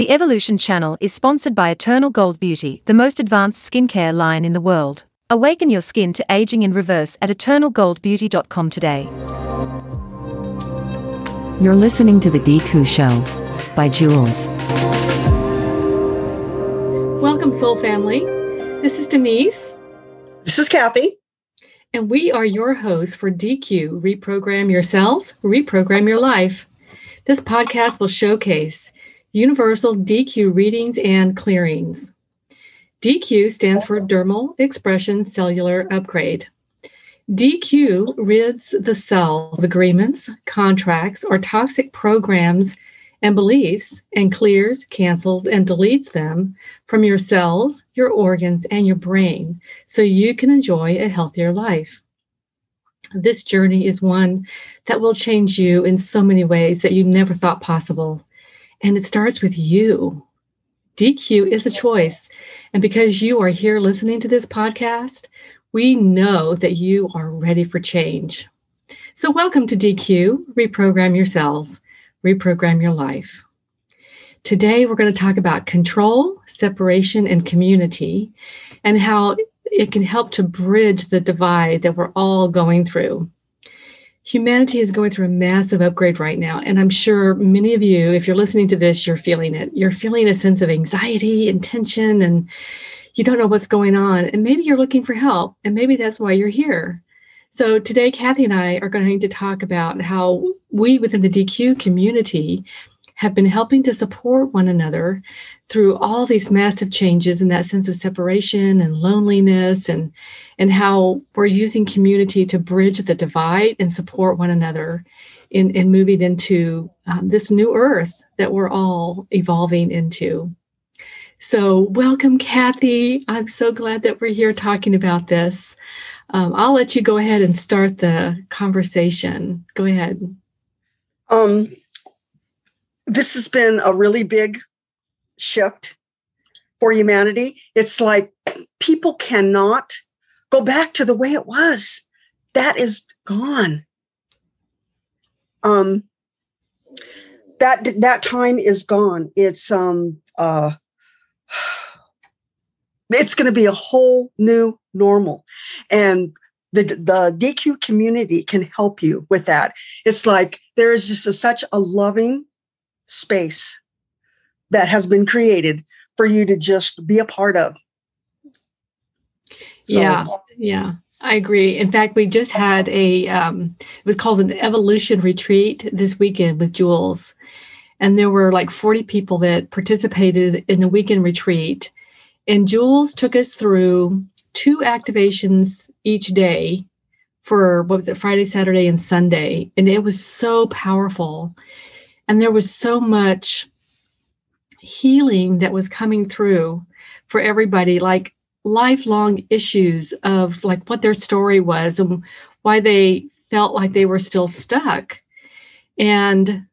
The Evolution channel is sponsored by Eternal Gold Beauty, the most advanced skincare line in the world. Awaken your skin to aging in reverse at eternalgoldbeauty.com today. You're listening to The DECU Show by Jules. Welcome, Soul Family. This is Denise. This is Kathy. And we are your hosts for DECU Reprogram Your Cells, Reprogram Your Life. This podcast will showcase universal DECU readings and clearings. DECU stands for Dermal Expression Cellular Upgrade. DQ rids the cell of agreements, contracts, or toxic programs and beliefs and clears, cancels, and deletes them from your cells, your organs, and your brain so you can enjoy a healthier life. This journey is one that will change you in so many ways that you never thought possible. And it starts with you. DECU is a choice. And because you are here listening to this podcast, we know that you are ready for change. So, welcome to DECU Reprogram Your Cells, Reprogram Your Life. Today, we're going to talk about control, separation, and community, and how it can help to bridge the divide that we're all going through. Humanity is going through a massive upgrade right now. And I'm sure many of you, if you're listening to this, you're feeling it. You're feeling a sense of anxiety and tension, and you don't know what's going on. And maybe you're looking for help, and maybe that's why you're here. So today, Kathy and I are going to talk about how we within the DECU community have been helping to support one another through all these massive changes and that sense of separation and loneliness and and how we're using community to bridge the divide and support one another in, in moving into um, this new earth that we're all evolving into. So, welcome, Kathy. I'm so glad that we're here talking about this. Um, I'll let you go ahead and start the conversation. Go ahead. Um, this has been a really big shift for humanity. It's like people cannot go back to the way it was. That is gone. Um, that that time is gone. It's um uh it's going to be a whole new normal, and the the DECU community can help you with that. It's like there is just a, such a loving space that has been created for you to just be a part of. So, yeah, yeah, I agree. In fact, we just had a um, it was called an evolution retreat this weekend with Jules, and there were like forty people that participated in the weekend retreat, and Jules took us through two activations each day for what was it Friday, Saturday, and Sunday, and it was so powerful, and there was so much healing that was coming through for everybody. Like lifelong issues of like what their story was and why they felt like they were still stuck and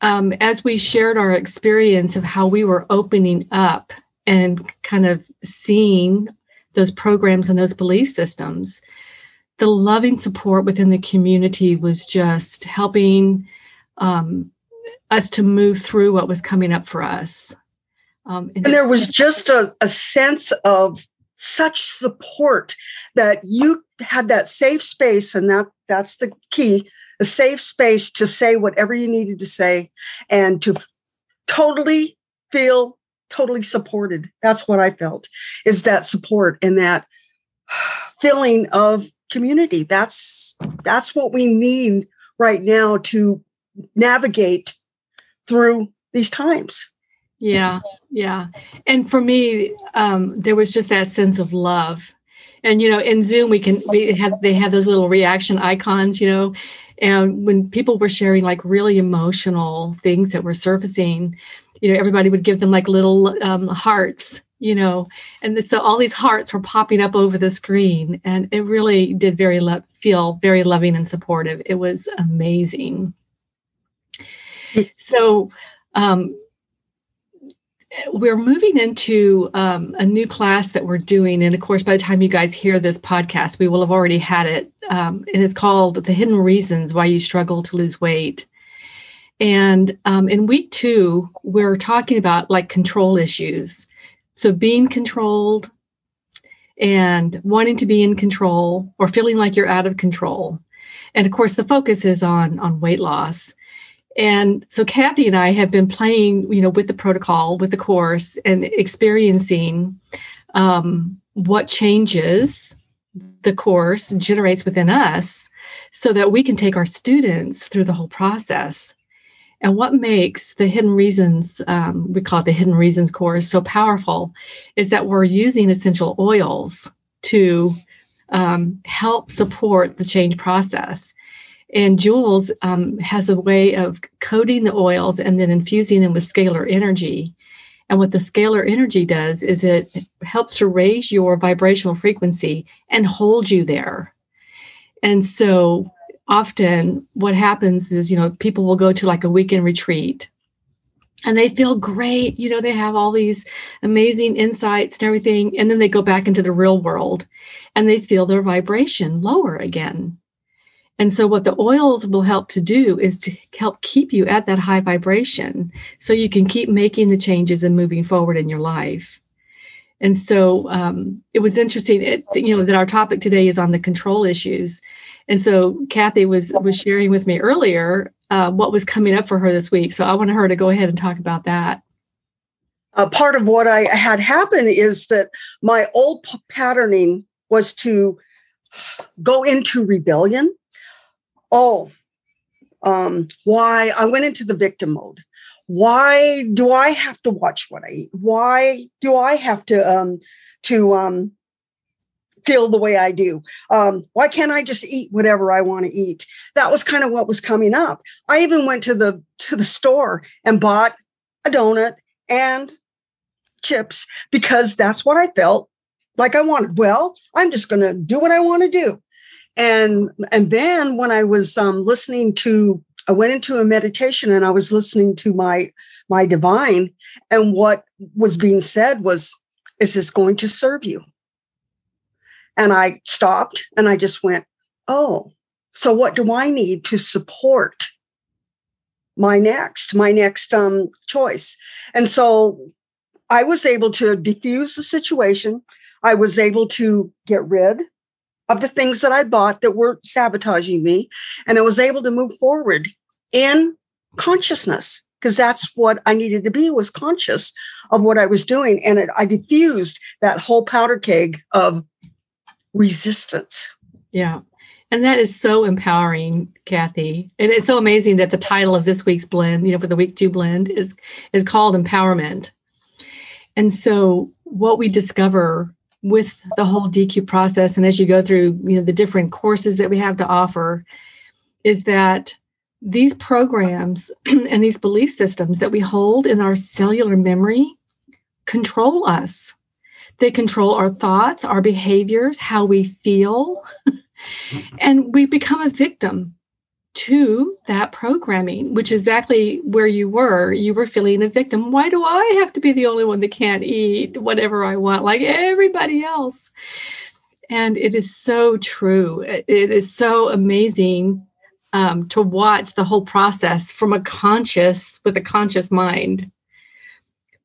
um, as we shared our experience of how we were opening up and kind of seeing those programs and those belief systems the loving support within the community was just helping um, us to move through what was coming up for us. Um, and, and there was just a, a sense of such support that you had that safe space, and that that's the key a safe space to say whatever you needed to say and to totally feel totally supported. That's what I felt is that support and that feeling of community. That's that's what we need right now to navigate through these times. Yeah, yeah. And for me, um, there was just that sense of love. And you know, in Zoom, we can we had they had those little reaction icons, you know, and when people were sharing like really emotional things that were surfacing, you know, everybody would give them like little um, hearts, you know, and so all these hearts were popping up over the screen, and it really did very lo- feel very loving and supportive. It was amazing. So um, we're moving into um, a new class that we're doing. And of course, by the time you guys hear this podcast, we will have already had it. Um, and it's called The Hidden Reasons Why You Struggle to Lose Weight. And um, in week two, we're talking about like control issues. So being controlled and wanting to be in control or feeling like you're out of control. And of course, the focus is on on weight loss. And so Kathy and I have been playing, you know, with the protocol, with the course, and experiencing um, what changes the course generates within us so that we can take our students through the whole process. And what makes the hidden reasons, um, we call it the hidden reasons course, so powerful is that we're using essential oils to um, help support the change process. And Jules um, has a way of coating the oils and then infusing them with scalar energy. And what the scalar energy does is it helps to raise your vibrational frequency and hold you there. And so often what happens is, you know, people will go to like a weekend retreat and they feel great. You know, they have all these amazing insights and everything. And then they go back into the real world and they feel their vibration lower again. And so, what the oils will help to do is to help keep you at that high vibration so you can keep making the changes and moving forward in your life. And so, um, it was interesting, it, you know, that our topic today is on the control issues. And so Kathy was was sharing with me earlier uh, what was coming up for her this week. So I wanted her to go ahead and talk about that. Uh, part of what I had happen is that my old p- patterning was to go into rebellion. Oh, um, why I went into the victim mode. Why do I have to watch what I eat? Why do I have to um, to um, feel the way I do? Um, why can't I just eat whatever I want to eat? That was kind of what was coming up. I even went to the to the store and bought a donut and chips because that's what I felt like I wanted. Well, I'm just going to do what I want to do. And and then when I was um, listening to, I went into a meditation and I was listening to my my divine, and what was being said was, "Is this going to serve you?" And I stopped and I just went, oh, so what do I need to support my next, my next um, choice? And so I was able to diffuse the situation. I was able to get rid of the things that I bought that were sabotaging me. And I was able to move forward in consciousness because that's what I needed to be was conscious of what I was doing. And it, I diffused that whole powder keg of resistance. Yeah. And that is so empowering, Kathy. And it's so amazing that the title of this week's blend, you know, for the week two blend is is called empowerment. And so what we discover with the whole DECU process and as you go through, you know, the different courses that we have to offer is that these programs and these belief systems that we hold in our cellular memory control us. They control our thoughts, our behaviors, how we feel. and we become a victim to that programming, which is exactly where you were. You were feeling a victim. Why do I have to be the only one that can't eat whatever I want like everybody else? And it is so true. It is so amazing um, to watch the whole process from a conscious, with a conscious mind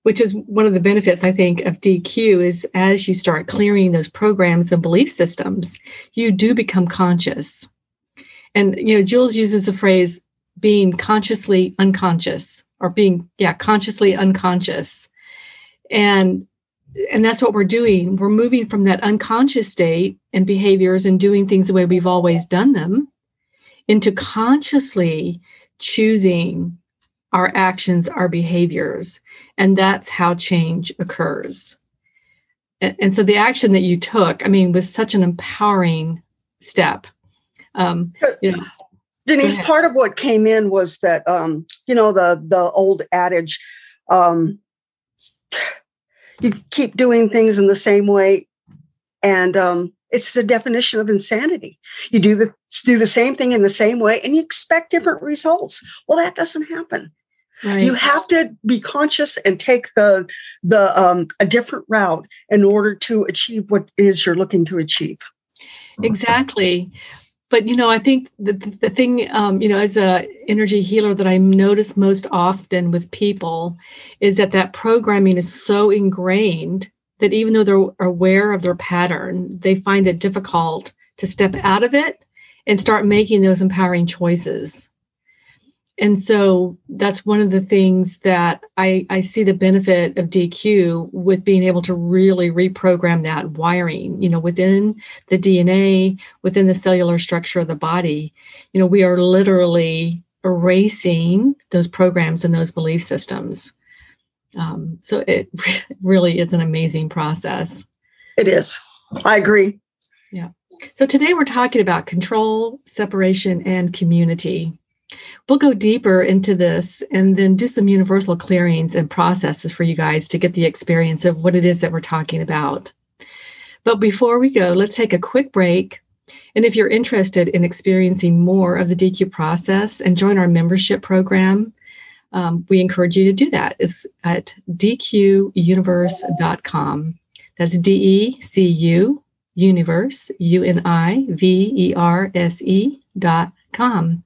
which is one of the benefits I think of DECU is as you start clearing those programs and belief systems, you do become conscious. And you know, Jules uses the phrase being consciously unconscious or being yeah, consciously unconscious. And and that's what we're doing. We're moving from that unconscious state and behaviors and doing things the way we've always done them into consciously choosing our actions, our behaviors. And that's how change occurs. And, and so the action that you took, I mean, was such an empowering step. Um, you know, Denise, part of what came in was that um, you know the the old adage, um, you keep doing things in the same way, and um, it's the definition of insanity. You do the do the same thing in the same way, and you expect different results. Well, that doesn't happen. Right. You have to be conscious and take the the um, a different route in order to achieve what it is you're looking to achieve. Exactly. But you know, I think the the thing, um, you know, as a energy healer that I notice most often with people is that that programming is so ingrained that even though they're aware of their pattern, they find it difficult to step out of it and start making those empowering choices and so that's one of the things that I, I see the benefit of DECU with being able to really reprogram that wiring, you know, within the DNA, within the cellular structure of the body. You know, we are literally erasing those programs and those belief systems. Um, so it really is an amazing process. It is. I agree. Yeah. So today we're talking about control, separation, and community. We'll go deeper into this and then do some universal clearings and processes for you guys to get the experience of what it is that we're talking about. But before we go, let's take a quick break. And if you're interested in experiencing more of the DECU process and join our membership program, um, we encourage you to do that. It's at decuuniverse.com. That's D E C U universe, U N I V E R S E dot com.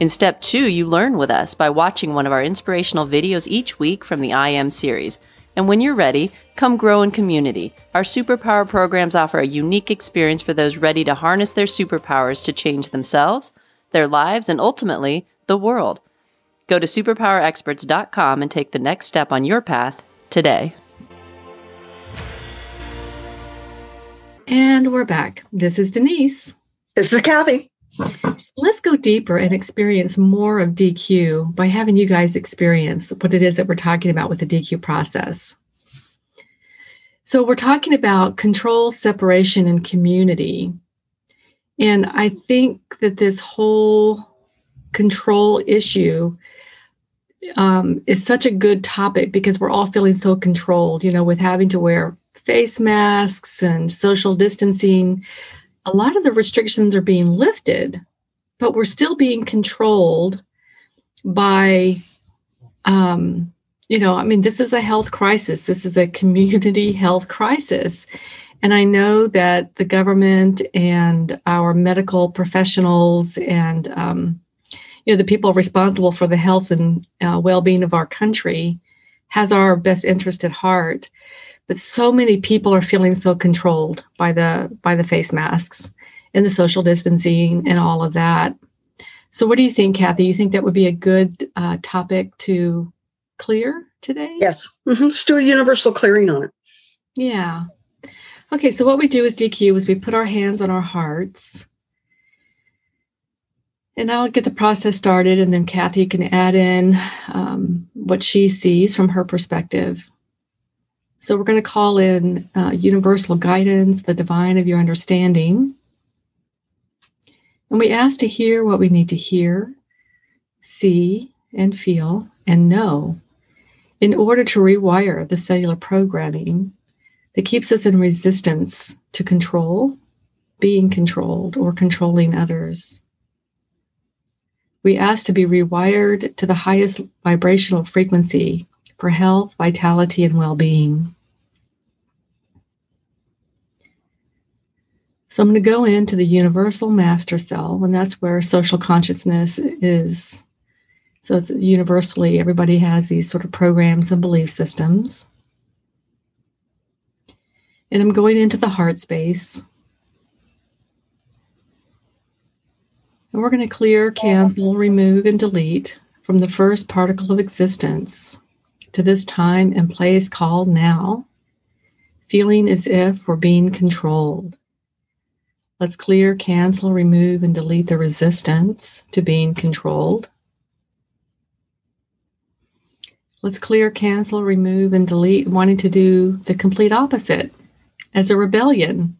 In step two, you learn with us by watching one of our inspirational videos each week from the I Am series. And when you're ready, come grow in community. Our superpower programs offer a unique experience for those ready to harness their superpowers to change themselves, their lives, and ultimately, the world. Go to superpowerexperts.com and take the next step on your path today. And we're back. This is Denise. This is Kathy. Let's go deeper and experience more of DECU by having you guys experience what it is that we're talking about with the DECU process. So, we're talking about control, separation, and community. And I think that this whole control issue um, is such a good topic because we're all feeling so controlled, you know, with having to wear face masks and social distancing a lot of the restrictions are being lifted, but we're still being controlled by, um, you know, I mean, this is a health crisis. This is a community health crisis. And I know that the government and our medical professionals and, um, you know, the people responsible for the health and uh, well being of our country has our best interest at heart but so many people are feeling so controlled by the by the face masks and the social distancing and all of that. So what do you think kathy? You think that would be a good uh, topic to clear today? Yes. Mm-hmm. let's do a universal clearing on it. Yeah. Okay so what we do with decu is we put our hands on our hearts. And I'll get the process started, and then Kathy can add in um, what she sees from her perspective. So we're going to call in uh, universal guidance, the divine of your understanding. And we ask to hear what we need to hear, see, and feel, and know in order to rewire the cellular programming that keeps us in resistance to control, being controlled, or controlling others. We ask to be rewired to the highest vibrational frequency for health, vitality, and well being. So I'm going to go into the universal master cell, and that's where social consciousness is. So it's universally, everybody has these sort of programs and belief systems. And I'm going into the heart space. And we're going to clear, cancel, remove, and delete from the first particle of existence to this time and place called now, feeling as if we're being controlled. Let's clear, cancel, remove, and delete the resistance to being controlled. Let's clear, cancel, remove, and delete wanting to do the complete opposite as a rebellion.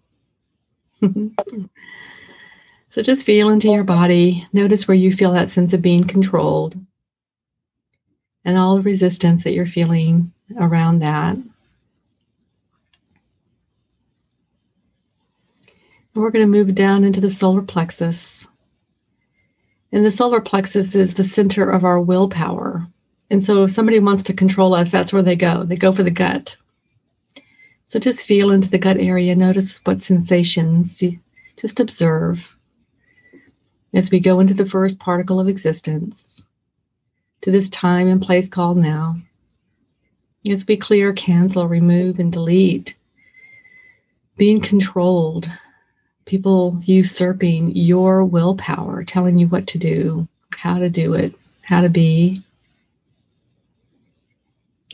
So just feel into your body. Notice where you feel that sense of being controlled and all the resistance that you're feeling around that. And we're going to move down into the solar plexus. And the solar plexus is the center of our willpower. And so if somebody wants to control us, that's where they go. They go for the gut. So just feel into the gut area. Notice what sensations. Just observe as we go into the first particle of existence, to this time and place called now. As we clear, cancel, remove, and delete, being controlled, people usurping your willpower, telling you what to do, how to do it, how to be.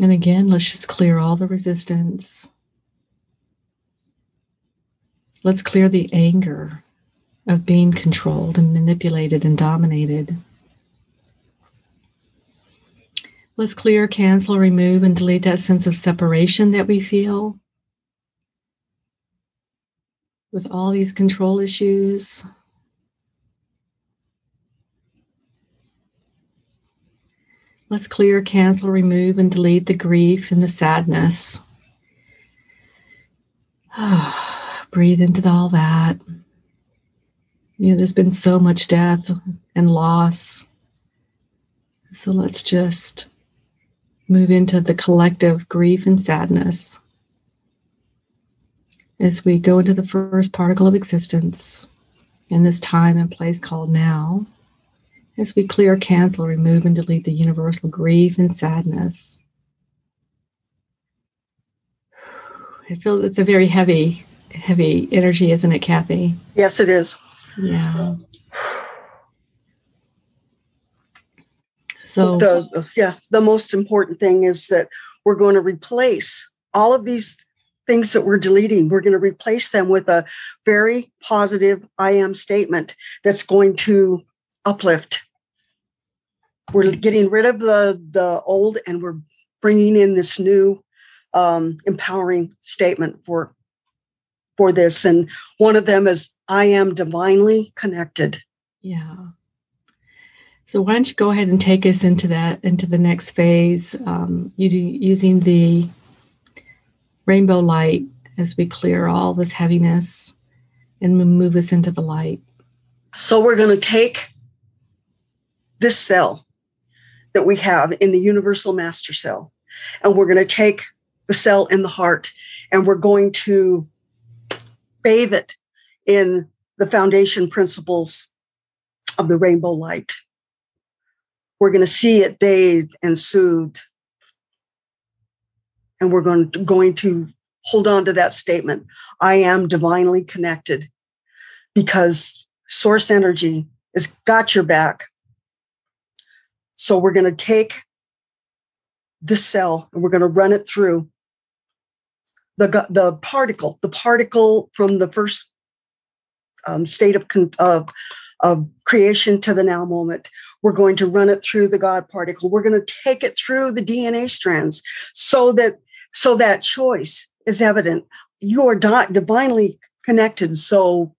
And again, let's just clear all the resistance. Let's clear the anger of being controlled and manipulated and dominated. Let's clear, cancel, remove, and delete that sense of separation that we feel with all these control issues. Let's clear, cancel, remove, and delete the grief and the sadness. Breathe into all that. You know, there's been so much death and loss. So let's just move into the collective grief and sadness as we go into the first particle of existence in this time and place called now, as we clear, cancel, remove, and delete the universal grief and sadness. I feel it's a very heavy, heavy energy, isn't it, Kathy? Yes, it is. Yeah. So the yeah, the most important thing is that we're going to replace all of these things that we're deleting. We're going to replace them with a very positive I am statement that's going to uplift. We're getting rid of the the old and we're bringing in this new um, empowering statement for for this. And one of them is I am divinely connected. Yeah. So why don't you go ahead and take us into that, into the next phase, um, using the rainbow light as we clear all this heaviness and move us into the light. So we're going to take this cell that we have in the universal master cell, and we're going to take the cell in the heart, and we're going to bathe it in the foundation principles of the rainbow light. We're going to see it bathed and soothed. And we're going to, going to hold on to that statement I am divinely connected because source energy has got your back. So we're going to take this cell and we're going to run it through the, the particle, the particle from the first um, state of, of, of creation to the now moment. We're going to run it through the God particle. We're going to take it through the DNA strands so that so that choice is evident. You are di- divinely connected. So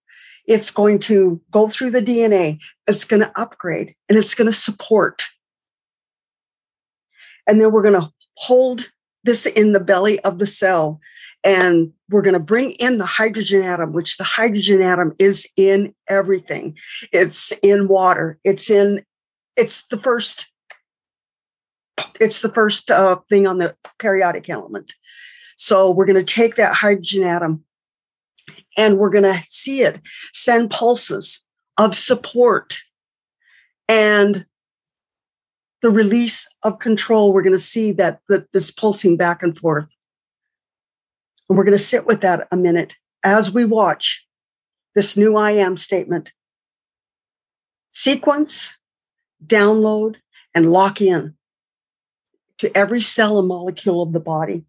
it's going to go through the DNA. It's going to upgrade and it's going to support. And then we're going to hold this in the belly of the cell and we're going to bring in the hydrogen atom, which the hydrogen atom is in everything. It's in water. It's in, it's the first, it's the first uh, thing on the periodic element. So we're going to take that hydrogen atom and we're going to see it send pulses of support and the release of control. We're going to see that, that this pulsing back and forth. And we're going to sit with that a minute as we watch this new I am statement. Sequence, download, and lock in to every cell and molecule of the body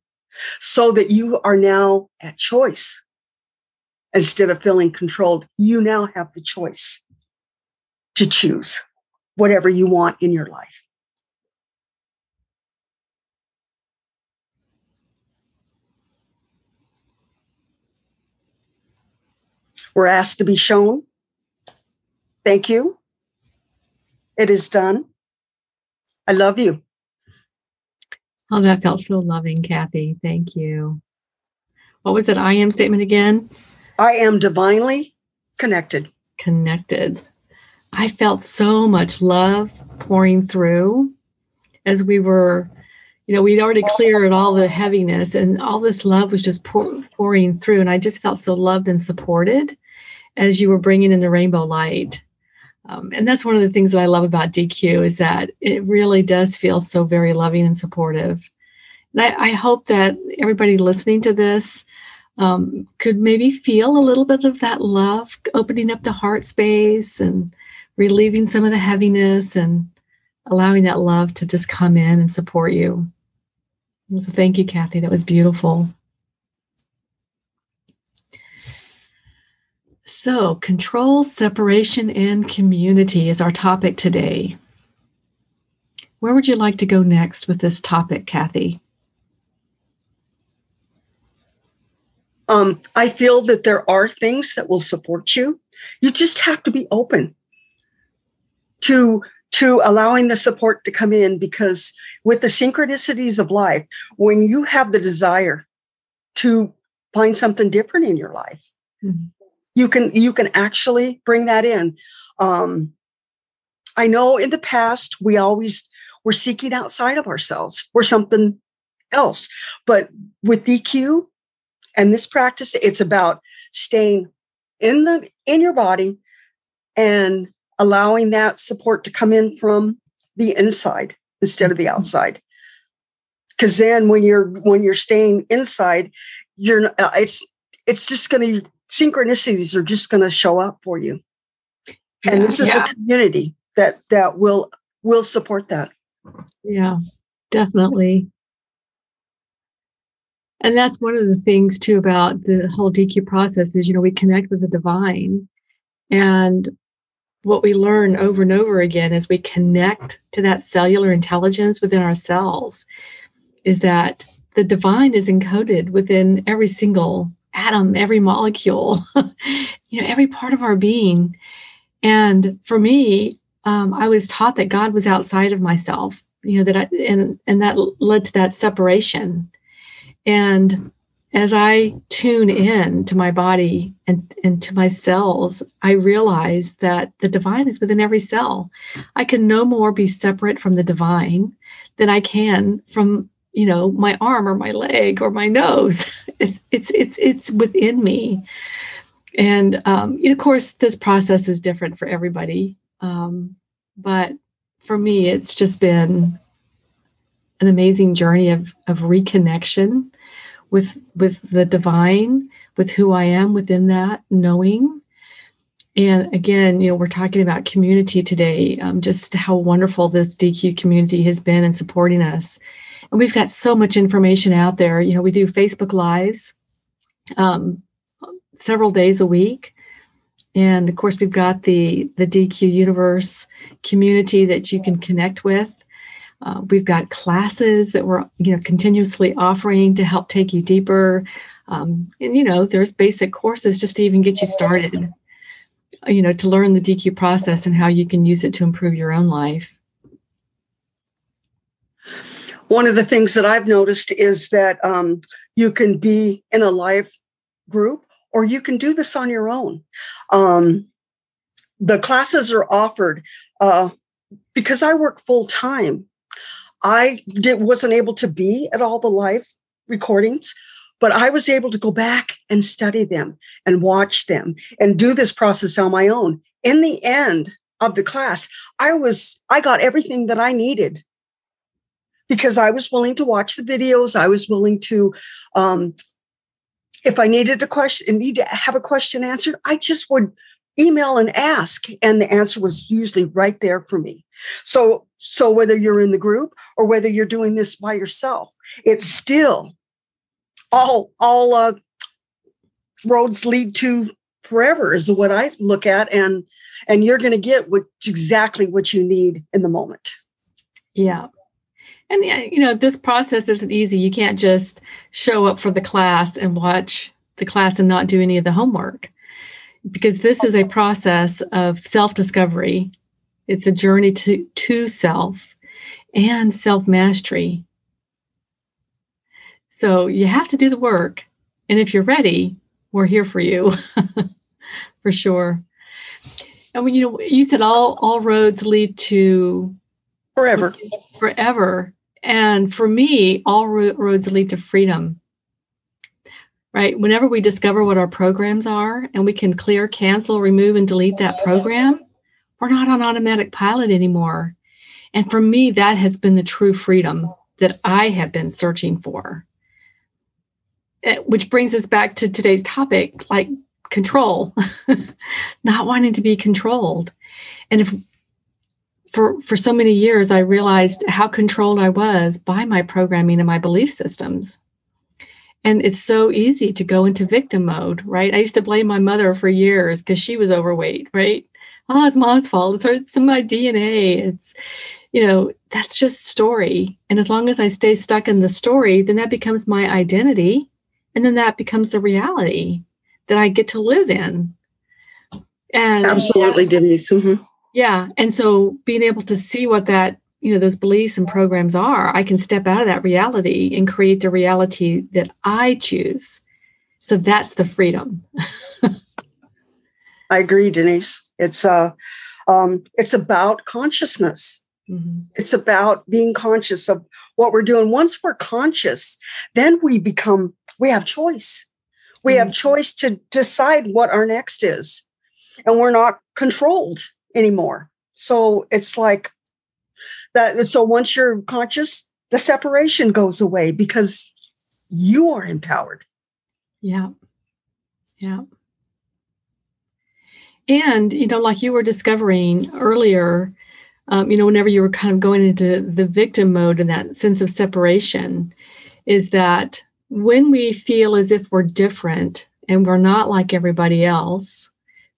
so that you are now at choice. Instead of feeling controlled, you now have the choice to choose whatever you want in your life. We're asked to be shown thank you. It is done. I love you. Oh, that felt so loving, Kathy. Thank you. What was that I am statement again? I am divinely connected. Connected. I felt so much love pouring through as we were, you know, we'd already cleared all the heaviness and all this love was just pour, pouring through. And I just felt so loved and supported as you were bringing in the rainbow light. Um, and that's one of the things that I love about DECU is that it really does feel so very loving and supportive. And I, I hope that everybody listening to this um, could maybe feel a little bit of that love, opening up the heart space and relieving some of the heaviness and allowing that love to just come in and support you. So thank you, Kathy. That was beautiful. So, control, separation, and community is our topic today. Where would you like to go next with this topic, Kathy? Um, I feel that there are things that will support you. You just have to be open to to allowing the support to come in because with the synchronicities of life, when you have the desire to find something different in your life, mm-hmm. You can you can actually bring that in. Um, I know in the past we always were seeking outside of ourselves for something else, but with DECU and this practice, it's about staying in the in your body and allowing that support to come in from the inside instead of the mm-hmm. outside because then when you're when you're staying inside you're uh, it's it's just going to synchronicities are just going to show up for you. And yeah, this is yeah. a community that that will will support that. Yeah definitely. And that's one of the things too about the whole decu process is you know we connect with the divine. And what we learn over and over again as we connect to that cellular intelligence within ourselves is that the divine is encoded within every single atom, every molecule, you know, every part of our being. And for me, um, I was taught that God was outside of myself, you know, that I, and and that led to that separation. And as I tune in to my body and, and to my cells, I realize that the divine is within every cell. I can no more be separate from the divine than I can from, you know, my arm or my leg or my nose. It's it's it's it's within me. And um, know, of course, this process is different for everybody. Um, but for me, it's just been an amazing journey of of reconnection with with the divine with who i am within that knowing and again you know we're talking about community today um, just how wonderful this decu community has been in supporting us and we've got so much information out there you know we do facebook lives um, several days a week and of course we've got the the decu universe community that you can connect with uh, we've got classes that we're you know continuously offering to help take you deeper. Um, and you know, there's basic courses just to even get you started. You know, to learn the DECU process and how you can use it to improve your own life. One of the things that I've noticed is that um, you can be in a live group or you can do this on your own. Um, the classes are offered uh, because I work full time. I did, wasn't able to be at all the live recordings, but I was able to go back and study them and watch them and do this process on my own. In the end of the class, I was I got everything that I needed because I was willing to watch the videos. I was willing to, um, if I needed a question, need to have a question answered, I just would email and ask, and the answer was usually right there for me. So so whether you're in the group or whether you're doing this by yourself, it's still all all uh, roads lead to forever is what I look at, and and you're going to get what exactly what you need in the moment. Yeah. And you know, this process isn't easy. You can't just show up for the class and watch the class and not do any of the homework because this is a process of self discovery. It's a journey to, to self and self mastery. So you have to do the work. And if you're ready, we're here for you for sure. And when you know, you said all all roads lead to forever, forever. And for me, all ro- roads lead to freedom. Right? Whenever we discover what our programs are and we can clear, cancel, remove, and delete that program, we're not on automatic pilot anymore. And for me, that has been the true freedom that I have been searching for. Eh, which brings us back to today's topic like control, not wanting to be controlled. And if for for so many years I realized how controlled I was by my programming and my belief systems. And it's so easy to go into victim mode, right? I used to blame my mother for years because she was overweight, right? Oh, it's mom's fault. It's, it's my DNA. It's, you know, that's just story. And as long as I stay stuck in the story, then that becomes my identity. And then that becomes the reality that I get to live in. And absolutely, Denise. Mm-hmm. Yeah. And so being able to see what that, you know, those beliefs and programs are, I can step out of that reality and create the reality that I choose. So that's the freedom. I agree, Denise. It's uh um it's about consciousness. Mm-hmm. It's about being conscious of what we're doing. Once we're conscious, then we become we have choice. We mm-hmm. have choice to decide what our next is. And we're not controlled anymore. So it's like that. So once you're conscious, the separation goes away because you are empowered. Yeah. Yeah. And, you know, like you were discovering earlier, um, you know, whenever you were kind of going into the victim mode and that sense of separation, is that when we feel as if we're different and we're not like everybody else,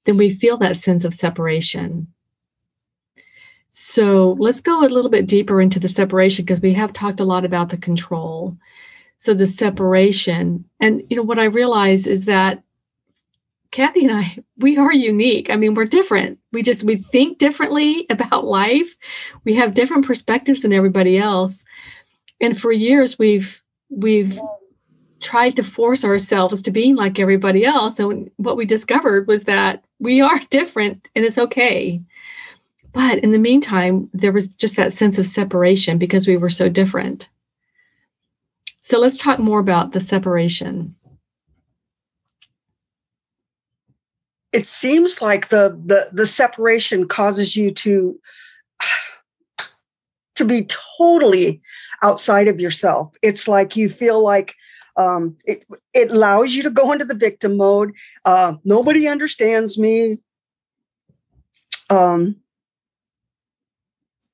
then we feel that sense of separation. So let's go a little bit deeper into the separation because we have talked a lot about the control. So the separation, and you know what I realize is that Kathy and I, we are unique. I mean, we're different. We just we think differently about life. We have different perspectives than everybody else. And for years we've we've tried to force ourselves to being like everybody else. And what we discovered was that we are different and it's okay. But in the meantime, there was just that sense of separation because we were so different. So let's talk more about the separation. It seems like the the, the separation causes you to to be totally outside of yourself. It's like you feel like um, it, it allows you to go into the victim mode. Uh, nobody understands me. Um,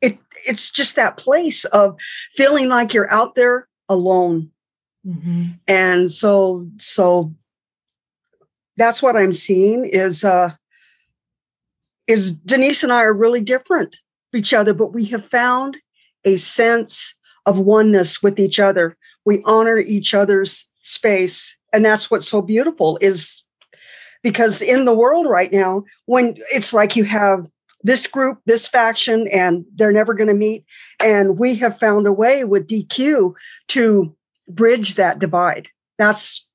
it it's just that place of feeling like you're out there alone. Mm-hmm. And so so that's what I'm seeing is uh is Denise and I are really different each other, but we have found a sense of oneness with each other we honor each other's space. And that's what's so beautiful is because in the world right now when it's like you have this group this faction and they're never going to meet. And we have found a way with decu to bridge that divide. That's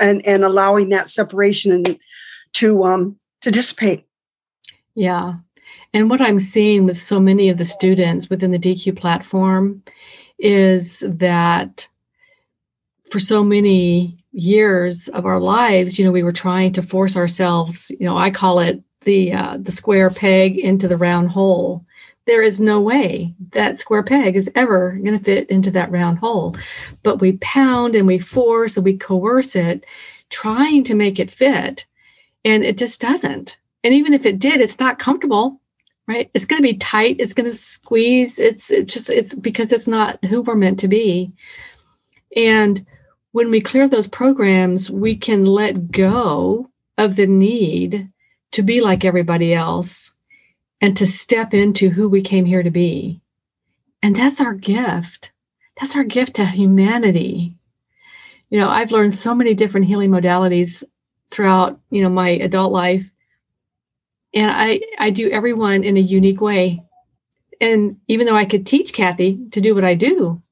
and and allowing that separation and to um to dissipate. Yeah. And what i'm seeing with so many of the students within the decu platform is that for so many years of our lives, you know, we were trying to force ourselves, you know, I call it the uh, the square peg into the round hole. There is no way that square peg is ever going to fit into that round hole. But we pound and we force and we coerce it, trying to make it fit. And it just doesn't. And even if it did, it's not comfortable, right? It's going to be tight. It's going to squeeze. It's, it's just, it's because it's not who we're meant to be. And when we clear those programs, we can let go of the need to be like everybody else and to step into who we came here to be. And that's our gift. That's our gift to humanity. You know, I've learned so many different healing modalities throughout, you know, my adult life. and I I do everyone in a unique way. And even though I could teach Kathy to do what I do,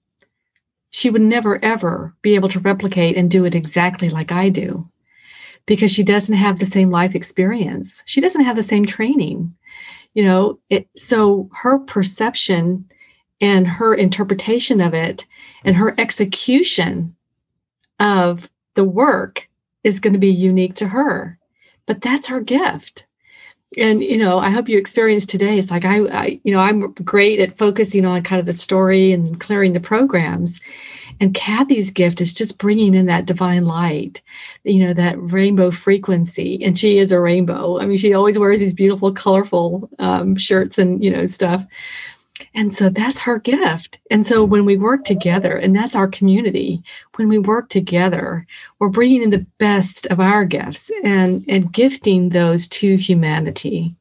she would never ever be able to replicate and do it exactly like I do because she doesn't have the same life experience. She doesn't have the same training. You know, it so her perception and her interpretation of it and her execution of the work is going to be unique to her. But that's her gift and you know i hope you experience today. It's like I, I, you know i'm great at focusing on kind of the story and clearing the programs. And kathy's gift is just bringing in that divine light you know that rainbow frequency. And she is a rainbow. I mean she always wears these beautiful colorful um, shirts and you know stuff and so that's her gift. And so when we work together, and that's our community, when we work together, we're bringing in the best of our gifts and, and gifting those to humanity.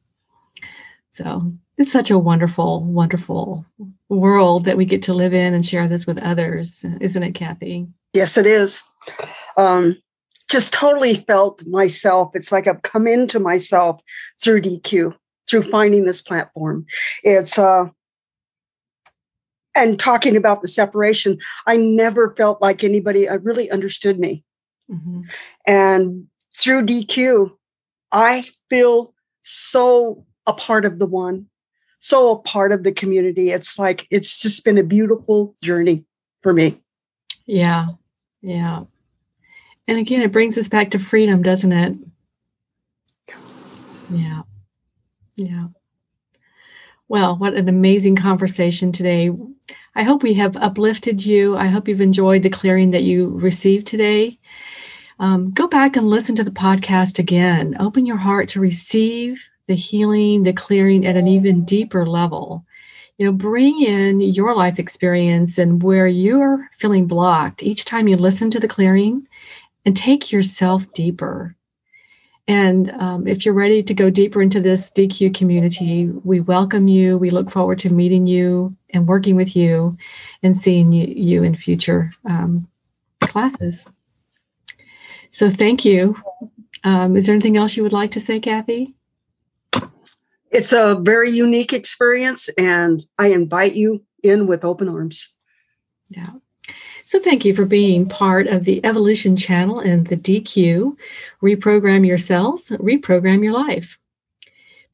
So it's such a wonderful, wonderful world that we get to live in and share this with others, isn't it, Kathy? Yes, it is. Um, just totally felt myself. It's like I've come into myself through DECU, through finding this platform. It's uh, and talking about the separation, I never felt like anybody uh, really understood me. Mm-hmm. And through DECU, I feel so a part of the one, so a part of the community. It's like, it's just been a beautiful journey for me. Yeah. Yeah. And again, it brings us back to freedom, doesn't it? Yeah. Yeah. Well, what an amazing conversation today. I hope we have uplifted you. I hope you've enjoyed the clearing that you received today. Um, go back and listen to the podcast again. Open your heart to receive the healing, the clearing at an even deeper level. You know, bring in your life experience and where you're feeling blocked each time you listen to the clearing and take yourself deeper. And um, if you're ready to go deeper into this DECU community, we welcome you. We look forward to meeting you and working with you and seeing you, you in future um, classes. So thank you. Um, is there anything else you would like to say, Kathy? It's a very unique experience, and I invite you in with open arms. Yeah. So, thank you for being part of the Evolution Channel and the DECU. Reprogram your cells, reprogram your life.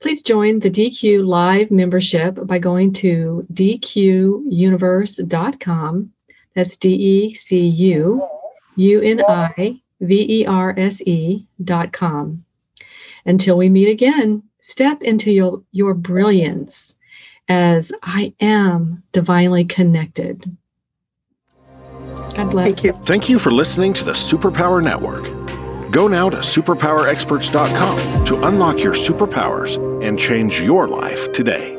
Please join the DECU Live membership by going to decuuniverse.com. That's D E C U U N I V E R S E dot com. Until we meet again, step into your, your brilliance as I am divinely connected. God bless. Thank you. Thank you for listening to the Superpower Network. Go now to superpowerexperts.com to unlock your superpowers and change your life today.